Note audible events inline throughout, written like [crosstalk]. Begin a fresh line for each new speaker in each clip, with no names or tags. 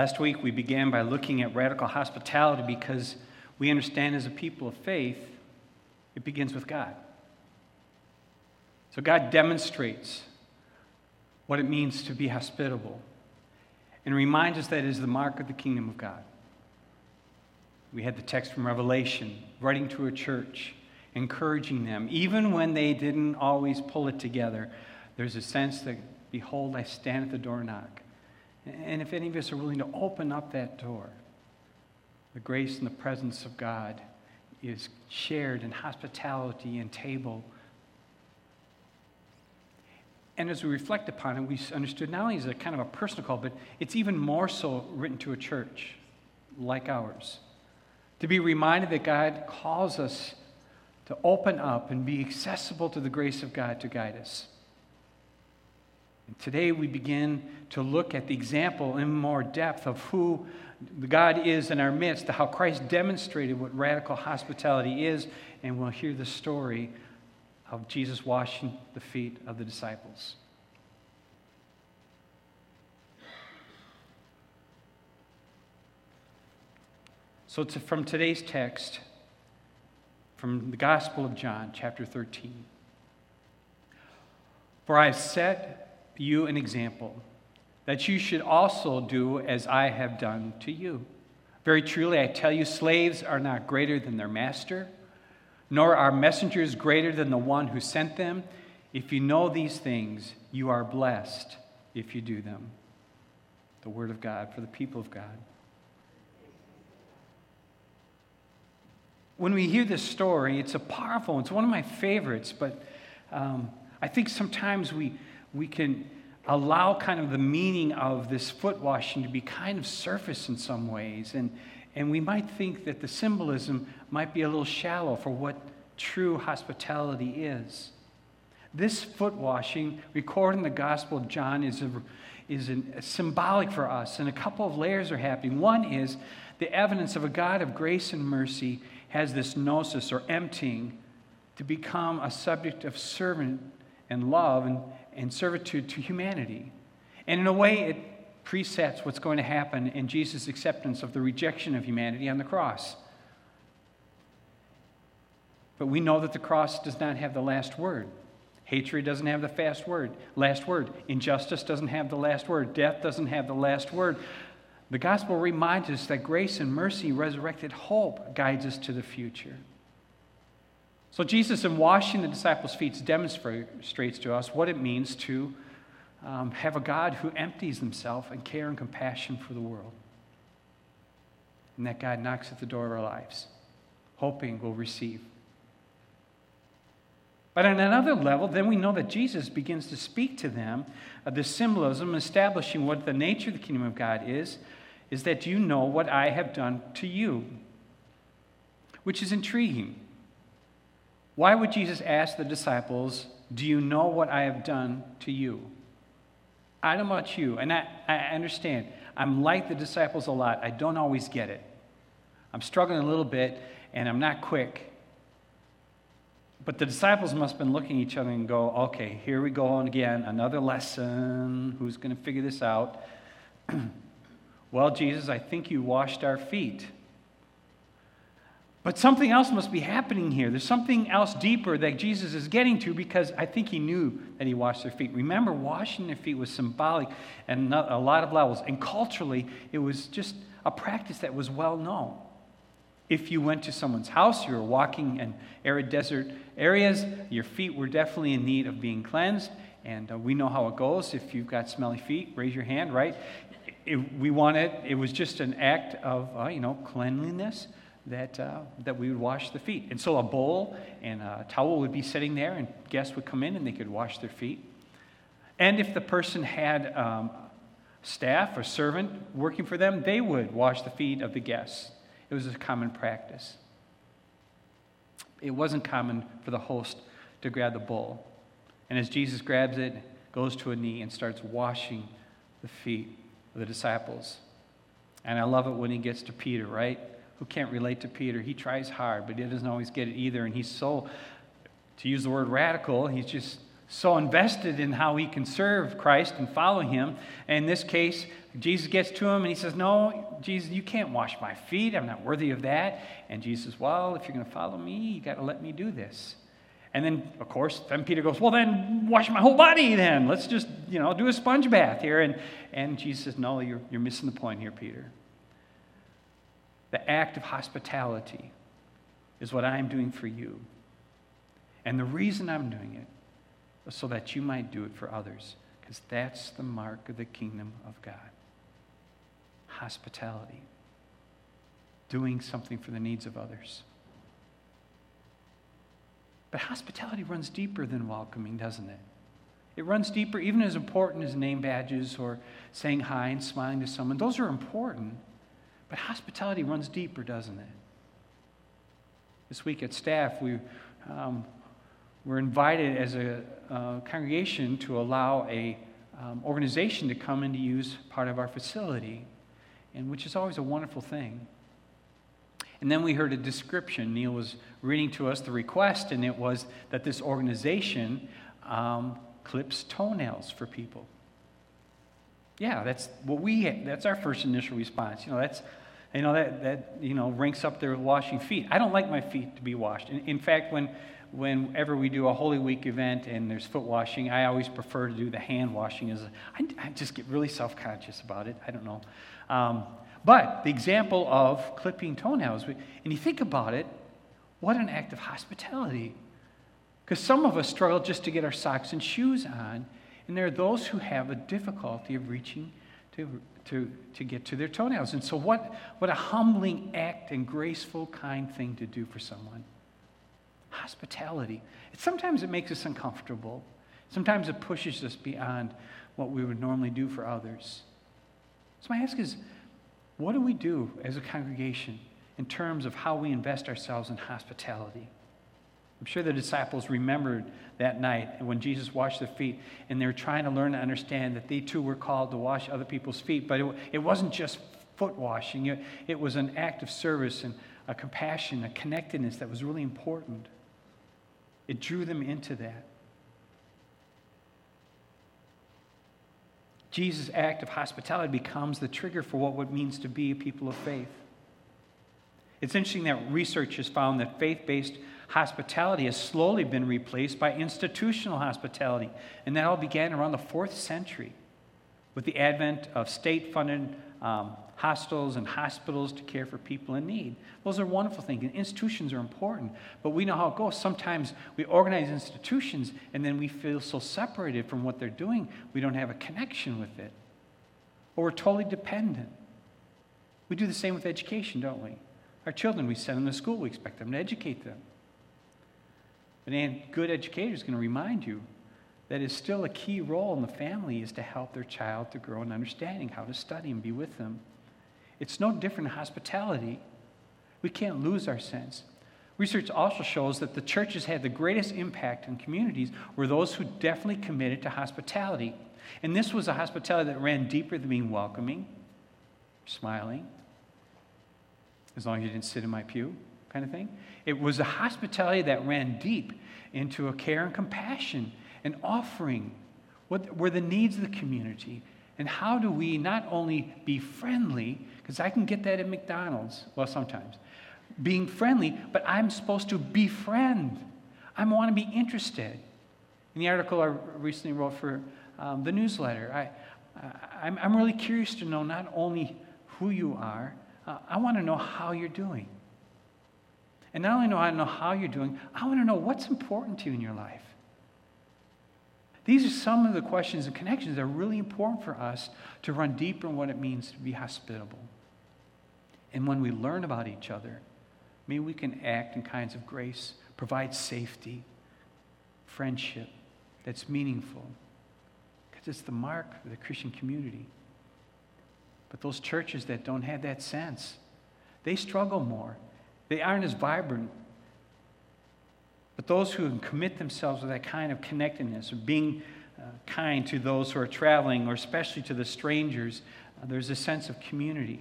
Last week, we began by looking at radical hospitality because we understand as a people of faith, it begins with God. So God demonstrates what it means to be hospitable and reminds us that it is the mark of the kingdom of God. We had the text from Revelation, writing to a church, encouraging them, even when they didn't always pull it together. There's a sense that, behold, I stand at the door and knock. And if any of us are willing to open up that door, the grace and the presence of God is shared in hospitality and table. And as we reflect upon it, we understood not only is it kind of a personal call, but it's even more so written to a church like ours. To be reminded that God calls us to open up and be accessible to the grace of God to guide us. And today we begin to look at the example in more depth of who God is in our midst, how Christ demonstrated what radical hospitality is, and we'll hear the story of Jesus washing the feet of the disciples. So, to, from today's text, from the Gospel of John, chapter 13. For I have set you an example, that you should also do as I have done to you. Very truly, I tell you, slaves are not greater than their master, nor are messengers greater than the one who sent them. If you know these things, you are blessed if you do them. The Word of God for the people of God. When we hear this story, it's a powerful, one. it's one of my favorites, but um, I think sometimes we, we can allow kind of the meaning of this foot washing to be kind of surface in some ways. And, and we might think that the symbolism might be a little shallow for what true hospitality is. This foot washing recorded in the Gospel of John is, a, is an, a symbolic for us, and a couple of layers are happening. One is the evidence of a God of grace and mercy has this kenosis or emptying to become a subject of servant and love and, and servitude to humanity. And in a way, it presets what's going to happen in Jesus' acceptance of the rejection of humanity on the cross. But we know that the cross does not have the last word. Hatred doesn't have the fast word, last word. Injustice doesn't have the last word. Death doesn't have the last word. The gospel reminds us that grace and mercy, resurrected hope, guides us to the future. So, Jesus, in washing the disciples' feet, demonstrates to us what it means to um, have a God who empties himself in care and compassion for the world. And that God knocks at the door of our lives, hoping we'll receive. But on another level, then we know that Jesus begins to speak to them of the symbolism, establishing what the nature of the kingdom of God is, is that you know what I have done to you, which is intriguing. Why would Jesus ask the disciples, Do you know what I have done to you? I don't know about you, and I, I understand. I'm like the disciples a lot. I don't always get it. I'm struggling a little bit, and I'm not quick. But the disciples must have been looking at each other and go, okay, here we go again, another lesson. Who's going to figure this out? [clears throat] well, Jesus, I think you washed our feet. But something else must be happening here. There's something else deeper that Jesus is getting to because I think he knew that he washed their feet. Remember, washing their feet was symbolic and a lot of levels. And culturally, it was just a practice that was well known. If you went to someone's house, you were walking in arid desert areas, your feet were definitely in need of being cleansed. And uh, we know how it goes. If you've got smelly feet, raise your hand, right? It, we wanted, it was just an act of, uh, you know, cleanliness that, uh, that we would wash the feet. And so a bowl and a towel would be sitting there, and guests would come in and they could wash their feet. And if the person had um, staff or servant working for them, they would wash the feet of the guests. It was a common practice. It wasn't common for the host to grab the bowl. And as Jesus grabs it, goes to a knee and starts washing the feet of the disciples. And I love it when he gets to Peter, right? Who can't relate to Peter. He tries hard, but he doesn't always get it either. And he's so, to use the word radical, he's just so invested in how he can serve Christ and follow him. And in this case, Jesus gets to him and he says, No, Jesus, you can't wash my feet. I'm not worthy of that. And Jesus says, Well, if you're going to follow me, you got to let me do this. And then, of course, then Peter goes, Well, then wash my whole body then. Let's just, you know, do a sponge bath here. And, and Jesus says, No, you're, you're missing the point here, Peter. The act of hospitality is what I'm doing for you. And the reason I'm doing it is so that you might do it for others. Because that's the mark of the kingdom of God hospitality, doing something for the needs of others. But hospitality runs deeper than welcoming, doesn't it? It runs deeper, even as important as name badges or saying hi and smiling to someone. Those are important. But hospitality runs deeper, doesn't it? This week at staff, we um, we're invited as a uh, congregation to allow a um, organization to come and to use part of our facility, and which is always a wonderful thing. And then we heard a description. Neil was reading to us the request, and it was that this organization um, clips toenails for people. Yeah, that's what we. That's our first initial response. You know, that's you know that that you know ranks up there with washing feet. I don't like my feet to be washed. In, in fact, when whenever we do a Holy Week event and there's foot washing, I always prefer to do the hand washing. As I, I just get really self conscious about it. I don't know. Um, but the example of clipping toenails, and you think about it, what an act of hospitality. Because some of us struggle just to get our socks and shoes on, and there are those who have a difficulty of reaching to, to, to get to their toenails. And so, what, what a humbling act and graceful, kind thing to do for someone hospitality. Sometimes it makes us uncomfortable. Sometimes it pushes us beyond what we would normally do for others. So my ask is, what do we do as a congregation in terms of how we invest ourselves in hospitality? I'm sure the disciples remembered that night when Jesus washed their feet, and they were trying to learn to understand that they too were called to wash other people's feet. But it, it wasn't just foot washing, it, it was an act of service and a compassion, a connectedness that was really important. It drew them into that. Jesus' act of hospitality becomes the trigger for what it means to be a people of faith. It's interesting that research has found that faith based hospitality has slowly been replaced by institutional hospitality. And that all began around the fourth century with the advent of state funded um, hostels and hospitals to care for people in need. Those are wonderful things. And institutions are important, but we know how it goes. Sometimes we organize institutions and then we feel so separated from what they're doing, we don't have a connection with it. Or we're totally dependent. We do the same with education, don't we? Our children, we send them to school, we expect them to educate them. But a good educator is going to remind you that is still a key role in the family is to help their child to grow in understanding how to study and be with them. It's no different in hospitality. We can't lose our sense. Research also shows that the churches had the greatest impact in communities were those who definitely committed to hospitality. And this was a hospitality that ran deeper than being welcoming, smiling, as long as you didn't sit in my pew, kind of thing. It was a hospitality that ran deep into a care and compassion and offering what were the needs of the community and how do we not only be friendly, because I can get that at McDonald's, well, sometimes, being friendly, but I'm supposed to befriend. I want to be interested. In the article I recently wrote for um, the newsletter, I, I'm, I'm really curious to know not only who you are, uh, I want to know how you're doing. And not only know I know how you're doing, I want to know what's important to you in your life. These are some of the questions and connections that are really important for us to run deeper in what it means to be hospitable. And when we learn about each other, maybe we can act in kinds of grace, provide safety, friendship that's meaningful. Because it's the mark of the Christian community. But those churches that don't have that sense, they struggle more. They aren't as vibrant but those who commit themselves with that kind of connectedness, of being uh, kind to those who are traveling, or especially to the strangers, uh, there's a sense of community.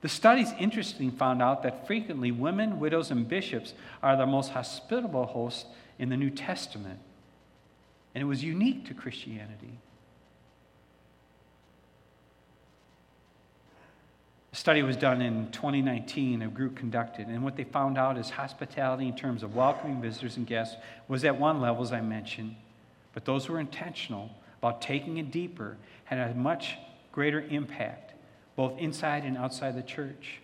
The studies, interestingly found out that frequently women, widows, and bishops are the most hospitable hosts in the New Testament. And it was unique to Christianity. A study was done in 2019, a group conducted, and what they found out is hospitality in terms of welcoming visitors and guests was at one level, as I mentioned, but those who were intentional about taking it deeper had a much greater impact, both inside and outside the church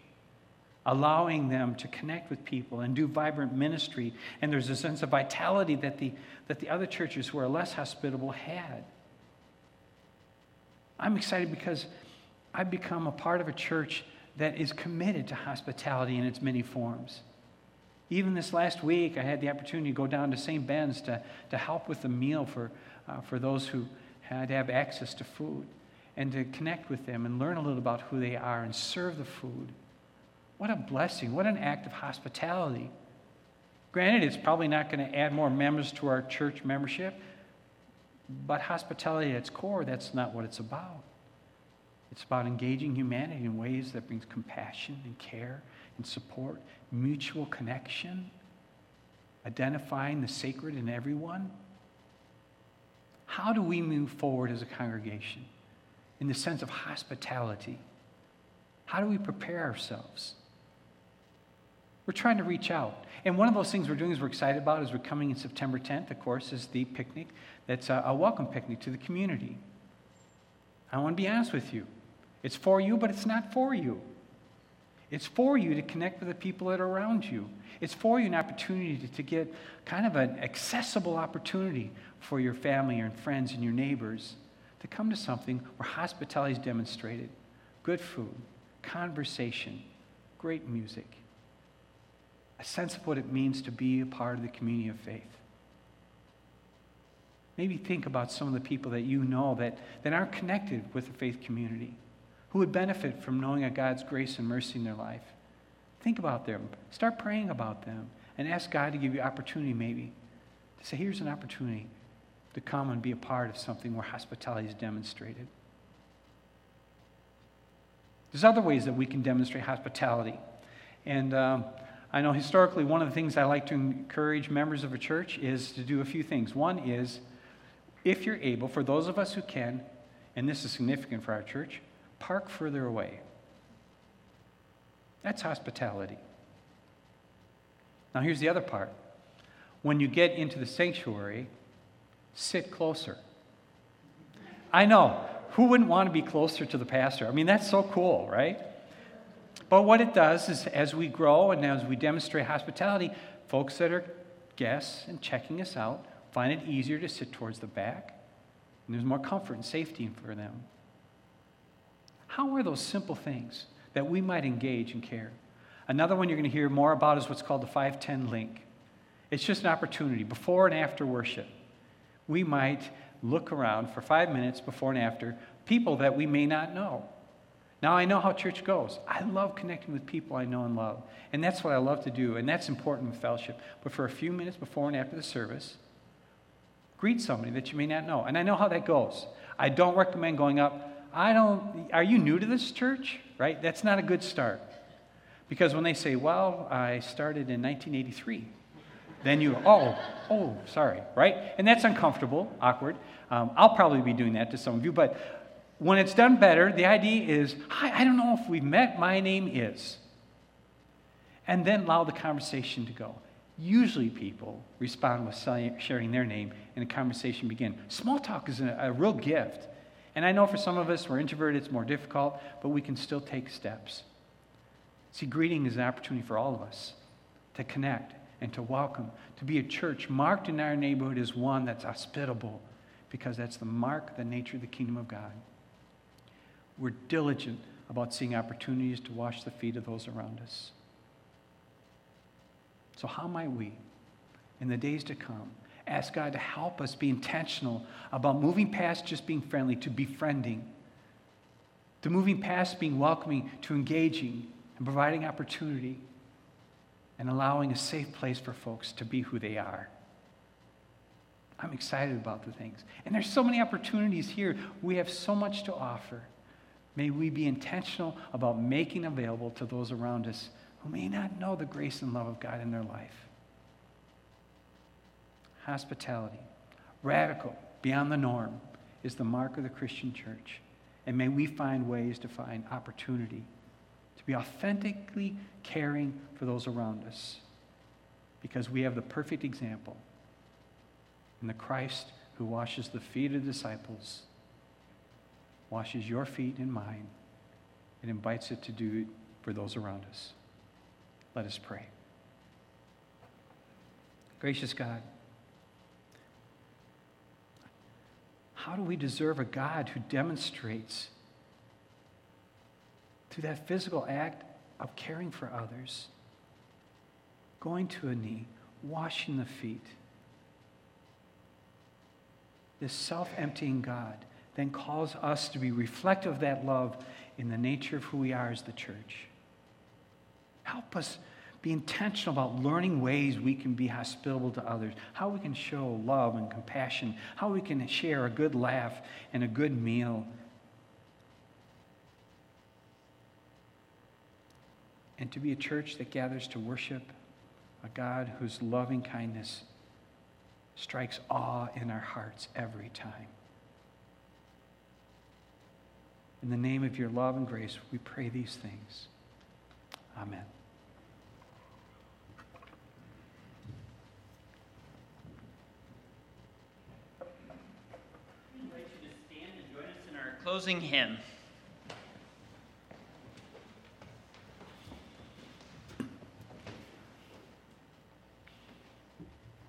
allowing them to connect with people and do vibrant ministry. And there's a sense of vitality that the, that the other churches who are less hospitable had. I'm excited because I've become a part of a church that is committed to hospitality in its many forms. Even this last week, I had the opportunity to go down to St. Ben's to, to help with the meal for, uh, for those who had to have access to food and to connect with them and learn a little about who they are and serve the food. What a blessing. What an act of hospitality. Granted, it's probably not going to add more members to our church membership, but hospitality at its core, that's not what it's about. It's about engaging humanity in ways that brings compassion and care and support, mutual connection, identifying the sacred in everyone. How do we move forward as a congregation in the sense of hospitality? How do we prepare ourselves? We're trying to reach out. And one of those things we're doing is we're excited about is we're coming in September 10th, of course, is the picnic that's a, a welcome picnic to the community. I want to be honest with you. It's for you, but it's not for you. It's for you to connect with the people that are around you. It's for you an opportunity to, to get kind of an accessible opportunity for your family and friends and your neighbors to come to something where hospitality is demonstrated good food, conversation, great music a sense of what it means to be a part of the community of faith. Maybe think about some of the people that you know that, that aren't connected with the faith community, who would benefit from knowing a God's grace and mercy in their life. Think about them. Start praying about them and ask God to give you opportunity, maybe, to say, here's an opportunity to come and be a part of something where hospitality is demonstrated. There's other ways that we can demonstrate hospitality. And um, I know historically one of the things I like to encourage members of a church is to do a few things. One is, if you're able, for those of us who can, and this is significant for our church, park further away. That's hospitality. Now, here's the other part. When you get into the sanctuary, sit closer. I know. Who wouldn't want to be closer to the pastor? I mean, that's so cool, right? But what it does is, as we grow and as we demonstrate hospitality, folks that are guests and checking us out find it easier to sit towards the back, and there's more comfort and safety for them. How are those simple things that we might engage and care? Another one you're going to hear more about is what's called the 510 link. It's just an opportunity before and after worship. We might look around for five minutes before and after people that we may not know now I know how church goes. I love connecting with people I know and love. And that's what I love to do. And that's important with fellowship. But for a few minutes before and after the service, greet somebody that you may not know. And I know how that goes. I don't recommend going up. I don't, are you new to this church? Right? That's not a good start. Because when they say, well, I started in 1983, then you, oh, oh, sorry, right? And that's uncomfortable, awkward. Um, I'll probably be doing that to some of you, but when it's done better, the idea is, Hi, I don't know if we've met, my name is. And then allow the conversation to go. Usually people respond with sharing their name and the conversation begin. Small talk is a, a real gift. And I know for some of us, we're introverted, it's more difficult, but we can still take steps. See, greeting is an opportunity for all of us to connect and to welcome, to be a church marked in our neighborhood as one that's hospitable, because that's the mark, the nature of the kingdom of God. We're diligent about seeing opportunities to wash the feet of those around us. So, how might we, in the days to come, ask God to help us be intentional about moving past just being friendly to befriending, to moving past being welcoming to engaging and providing opportunity and allowing a safe place for folks to be who they are? I'm excited about the things. And there's so many opportunities here. We have so much to offer. May we be intentional about making available to those around us who may not know the grace and love of God in their life. Hospitality, radical, beyond the norm, is the mark of the Christian church. And may we find ways to find opportunity to be authentically caring for those around us because we have the perfect example in the Christ who washes the feet of disciples, washes your feet and mine, and invites it to do it for those around us. Let us pray. Gracious God, how do we deserve a God who demonstrates through that physical act of caring for others, going to a knee, washing the feet? This self emptying God then calls us to be reflective of that love in the nature of who we are as the church. Help us be intentional about learning ways we can be hospitable to others, how we can show love and compassion, how we can share a good laugh and a good meal. And to be a church that gathers to worship a God whose loving kindness strikes awe in our hearts every time. In the name of your love and grace, we pray these things. Amen.
Closing hymn.